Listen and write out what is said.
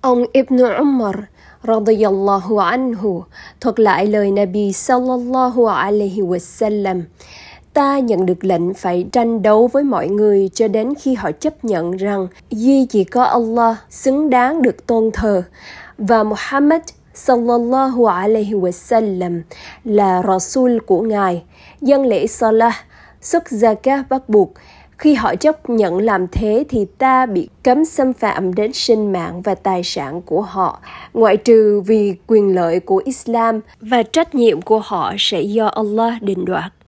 Ông Ibn Umar radiyallahu anhu thuật lại lời Nabi sallallahu alaihi wasallam ta nhận được lệnh phải tranh đấu với mọi người cho đến khi họ chấp nhận rằng duy chỉ có Allah xứng đáng được tôn thờ và Muhammad sallallahu alaihi wasallam là Rasul của Ngài. Dân lễ Salah, xuất zakat bắt buộc. Khi họ chấp nhận làm thế thì ta bị cấm xâm phạm đến sinh mạng và tài sản của họ, ngoại trừ vì quyền lợi của Islam và trách nhiệm của họ sẽ do Allah định đoạt.